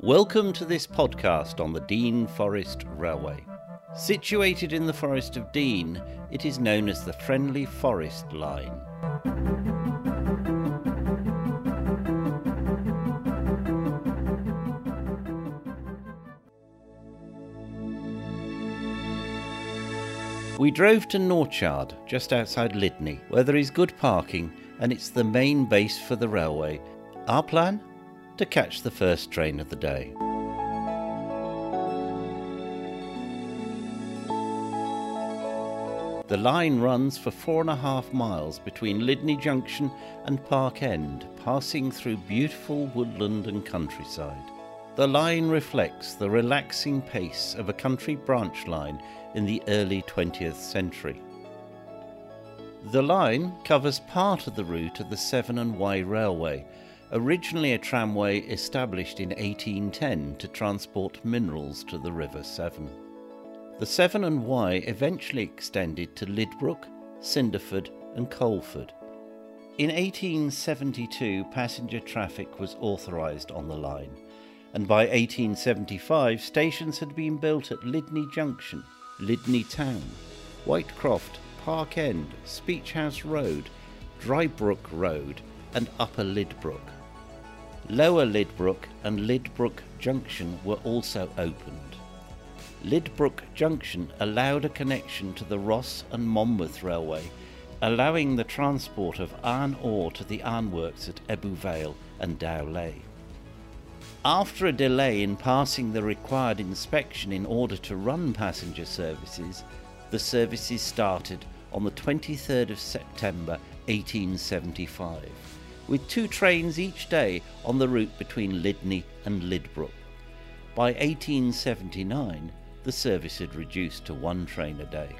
Welcome to this podcast on the Dean Forest Railway. Situated in the Forest of Dean, it is known as the Friendly Forest Line. We drove to Norchard, just outside Lydney, where there is good parking and it's the main base for the railway. Our plan? To catch the first train of the day. The line runs for four and a half miles between Lydney Junction and Parkend, passing through beautiful woodland and countryside. The line reflects the relaxing pace of a country branch line in the early 20th century. The line covers part of the route of the Severn and Wye Railway, originally a tramway established in 1810 to transport minerals to the River Severn. The Severn and Wye eventually extended to Lydbrook, Cinderford, and Coleford. In 1872, passenger traffic was authorised on the line, and by 1875, stations had been built at Lydney Junction, Lydney Town, Whitecroft, Parkend, Speech House Road, Drybrook Road, and Upper Lydbrook. Lower Lydbrook and Lydbrook Junction were also opened. Lydbrook Junction allowed a connection to the Ross and Monmouth Railway, allowing the transport of iron ore to the ironworks at Ebbw Vale and Dowlais. After a delay in passing the required inspection in order to run passenger services, the services started on the 23rd of September 1875, with two trains each day on the route between Lydney and Lydbrook. By 1879, the service had reduced to one train a day.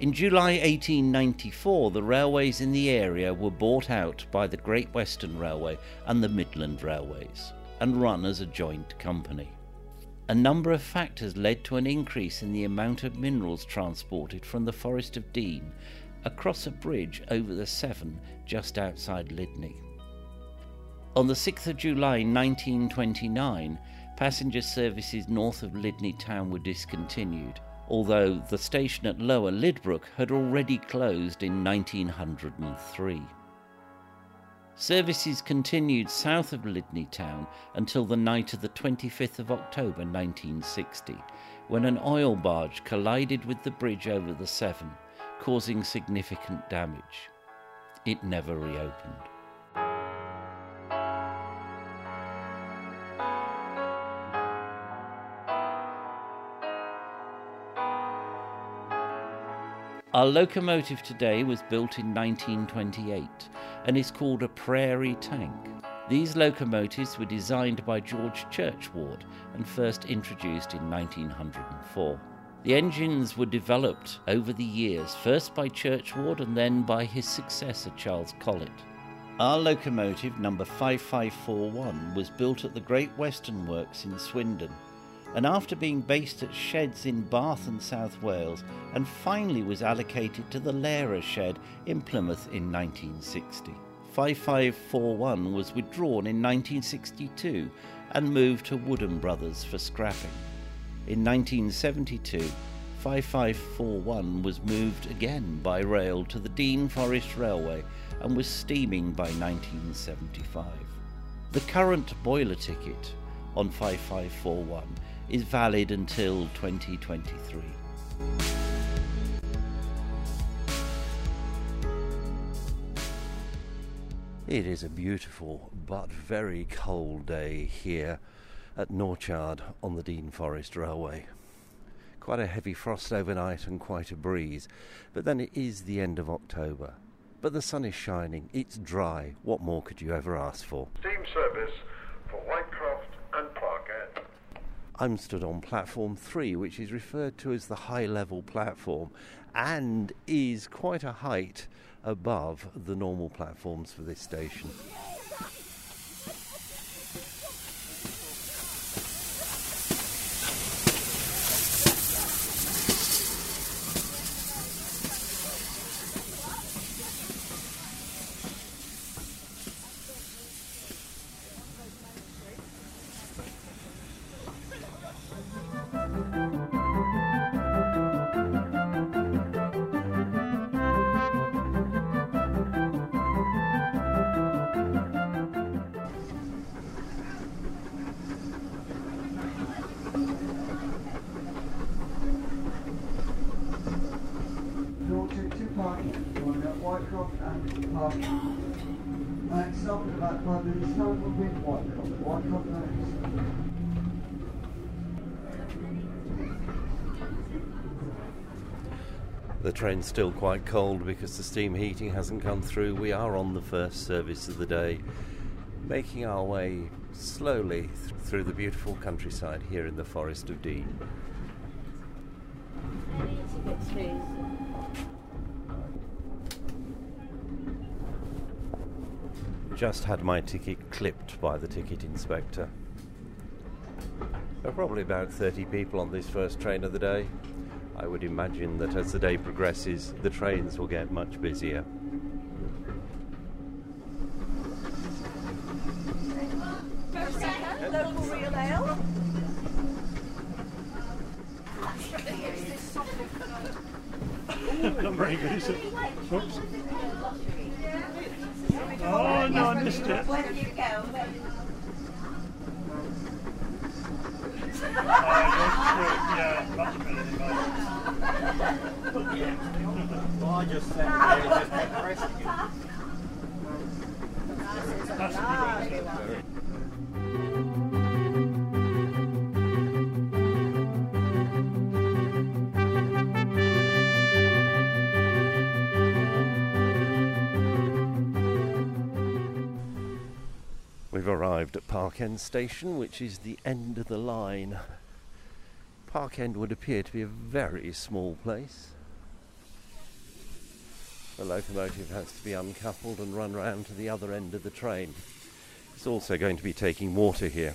In July 1894, the railways in the area were bought out by the Great Western Railway and the Midland Railways and run as a joint company. A number of factors led to an increase in the amount of minerals transported from the Forest of Dean across a bridge over the Severn just outside Lydney. On the 6th of July 1929, passenger services north of Lydney town were discontinued, although the station at Lower Lydbrook had already closed in 1903. Services continued south of Lydney town until the night of the 25th of October 1960, when an oil barge collided with the bridge over the Severn, causing significant damage. It never reopened. Our locomotive today was built in 1928 and is called a prairie tank. These locomotives were designed by George Churchward and first introduced in 1904. The engines were developed over the years, first by Churchward and then by his successor Charles Collett. Our locomotive, number 5541, was built at the Great Western Works in Swindon and after being based at sheds in Bath and South Wales, and finally was allocated to the Laira shed in Plymouth in 1960. 5541 was withdrawn in 1962 and moved to Woodham Brothers for scrapping. In 1972, 5541 was moved again by rail to the Dean Forest Railway and was steaming by 1975. The current boiler ticket on 5541 is valid until 2023. It is a beautiful but very cold day here at Norchard on the Dean Forest Railway. Quite a heavy frost overnight and quite a breeze, but then it is the end of October. But the sun is shining, it's dry. What more could you ever ask for? Steam service for Whitecroft and Parkend. I'm stood on platform three, which is referred to as the high level platform and is quite a height above the normal platforms for this station. About. Whitecroft next. The train's still quite cold because the steam heating hasn't come through. We are on the first service of the day, making our way slowly th- through the beautiful countryside here in the Forest of Dean. Just had my ticket clipped by the ticket inspector. There are probably about 30 people on this first train of the day. I would imagine that as the day progresses, the trains will get much busier. Not very good, is it? Oops. Oh, no, I missed it. Where you go? Oh, yeah, much better. Well, I just said they just kept pressing it. That's a arrived at Parkend Station, which is the end of the line. Parkend would appear to be a very small place. The locomotive has to be uncoupled and run round to the other end of the train. It's also going to be taking water here.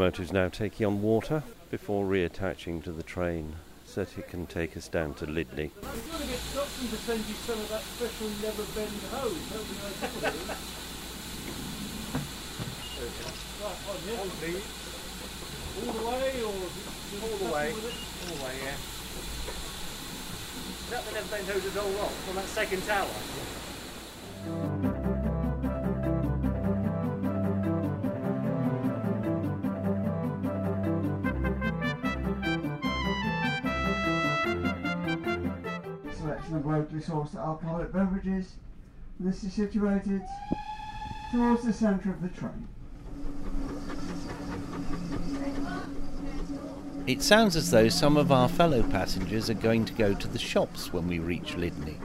Locomotive's now taking on water before reattaching to the train so that it can take us down to Lydney. I was going to get Dotson to send you some of that special never bend hose. That would be nice. Right, on here. All the way, or All the way. All the way, yeah. Is that the never bend hose at all off on that second tower? Selection of locally sourced alcoholic beverages. This is situated towards the centre of the train. It sounds as though some of our fellow passengers are going to go to the shops when we reach Lydney.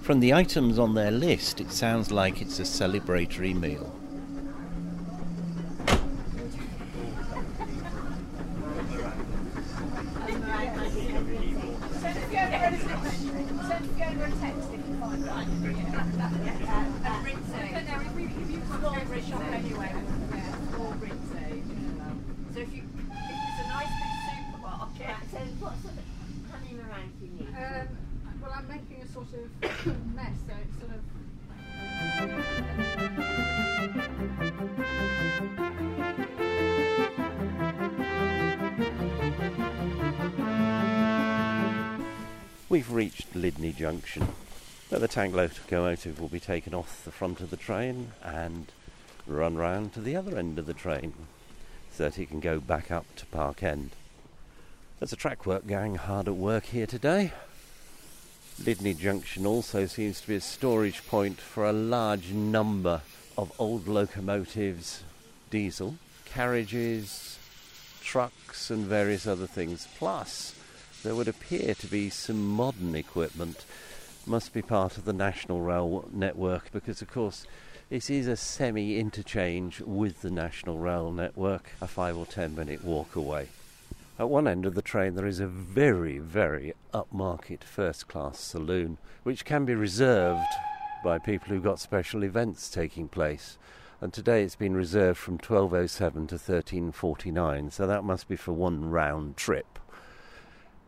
From the items on their list, it sounds like it's a celebratory meal. So if you, if it's a nice big supermarket, So what sort of honey meringue do you need? Um, well, I'm making a sort of mess, so it's sort of. We've reached Lydney Junction. Now the tank locomotive will be taken off the front of the train and run round to the other end of the train so that it can go back up to Parkend. There's a track work gang hard at work here today. Lydney Junction also seems to be a storage point for a large number of old locomotives, diesel, carriages, trucks, and various other things. Plus, there would appear to be some modern equipment. Must be part of the National Rail network because, of course, this is a semi interchange with the National Rail network, a five or ten minute walk away. At one end of the train, there is a very, very upmarket first class saloon, which can be reserved by people who've got special events taking place. And today it's been reserved from 1207 to 1349, so that must be for one round trip.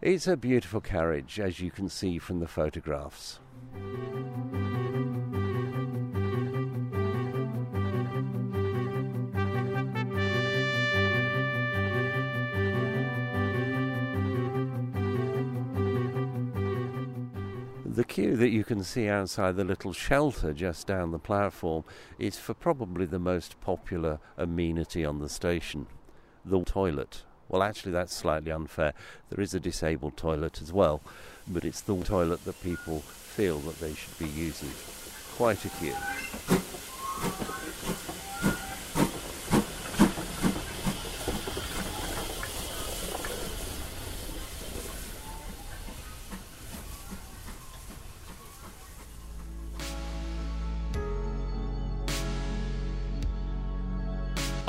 It's a beautiful carriage, as you can see from the photographs. The queue that you can see outside the little shelter just down the platform is for probably the most popular amenity on the station the toilet. Well, actually, that's slightly unfair. There is a disabled toilet as well, but it's the toilet that people feel that they should be using. Quite a queue.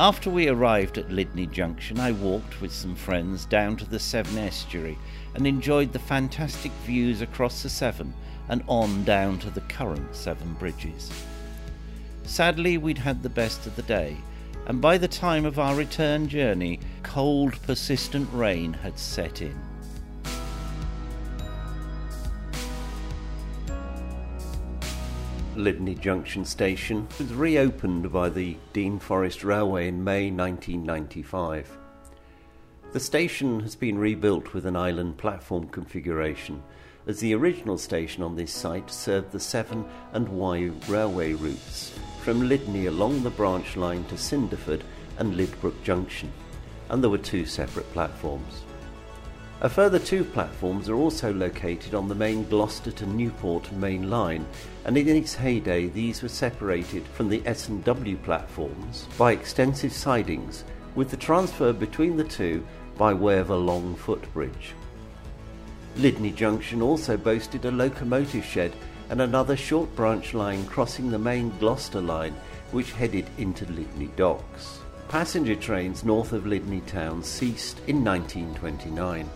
After we arrived at Lydney Junction, I walked with some friends down to the Severn estuary and enjoyed the fantastic views across the Severn and on down to the current Severn bridges. Sadly, we'd had the best of the day, and by the time of our return journey, cold, persistent rain had set in. Lydney Junction Station was reopened by the Dean Forest Railway in May 1995. The station has been rebuilt with an island platform configuration, as the original station on this site served the Severn and Wye railway routes from Lydney along the branch line to Cinderford and Lydbrook Junction, and there were two separate platforms. A further two platforms are also located on the main Gloucester to Newport main line, and in its heyday these were separated from the S&W platforms by extensive sidings, with the transfer between the two by way of a long footbridge. Lydney Junction also boasted a locomotive shed and another short branch line crossing the main Gloucester line which headed into Lydney docks. Passenger trains north of Lydney town ceased in 1929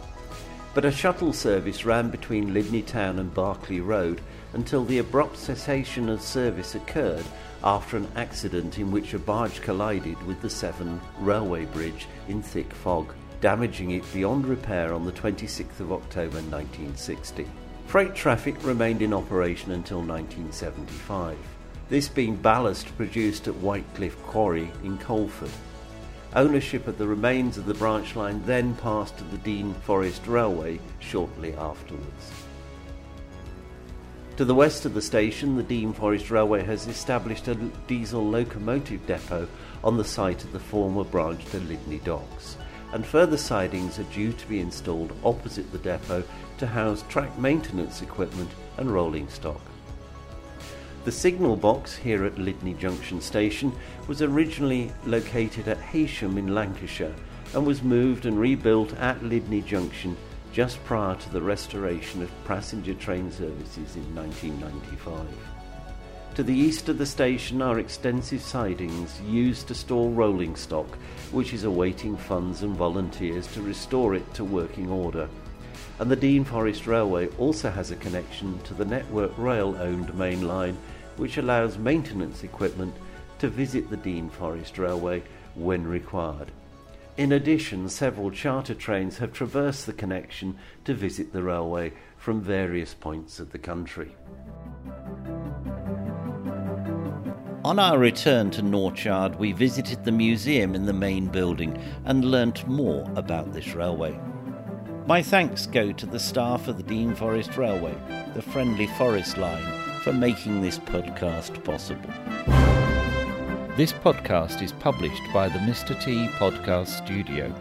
but a shuttle service ran between Lydney Town and Berkeley Road until the abrupt cessation of service occurred after an accident in which a barge collided with the Severn Railway Bridge in thick fog, damaging it beyond repair on the 26th of October 1960. Freight traffic remained in operation until 1975, this being ballast produced at Whitecliff Quarry in Coleford. Ownership of the remains of the branch line then passed to the Dean Forest Railway shortly afterwards. To the west of the station, the Dean Forest Railway has established a diesel locomotive depot on the site of the former branch to Lydney Docks, and further sidings are due to be installed opposite the depot to house track maintenance equipment and rolling stock. The signal box here at Lydney Junction Station was originally located at Heysham in Lancashire and was moved and rebuilt at Lydney Junction just prior to the restoration of passenger train services in 1995. To the east of the station are extensive sidings used to store rolling stock, which is awaiting funds and volunteers to restore it to working order. And the Dean Forest Railway also has a connection to the Network Rail owned main line which allows maintenance equipment to visit the Dean Forest Railway when required. In addition, several charter trains have traversed the connection to visit the railway from various points of the country. On our return to Norchard, we visited the museum in the main building and learnt more about this railway. My thanks go to the staff of the Dean Forest Railway, the Friendly Forest Line, for making this podcast possible. This podcast is published by the Mr. T Podcast Studio.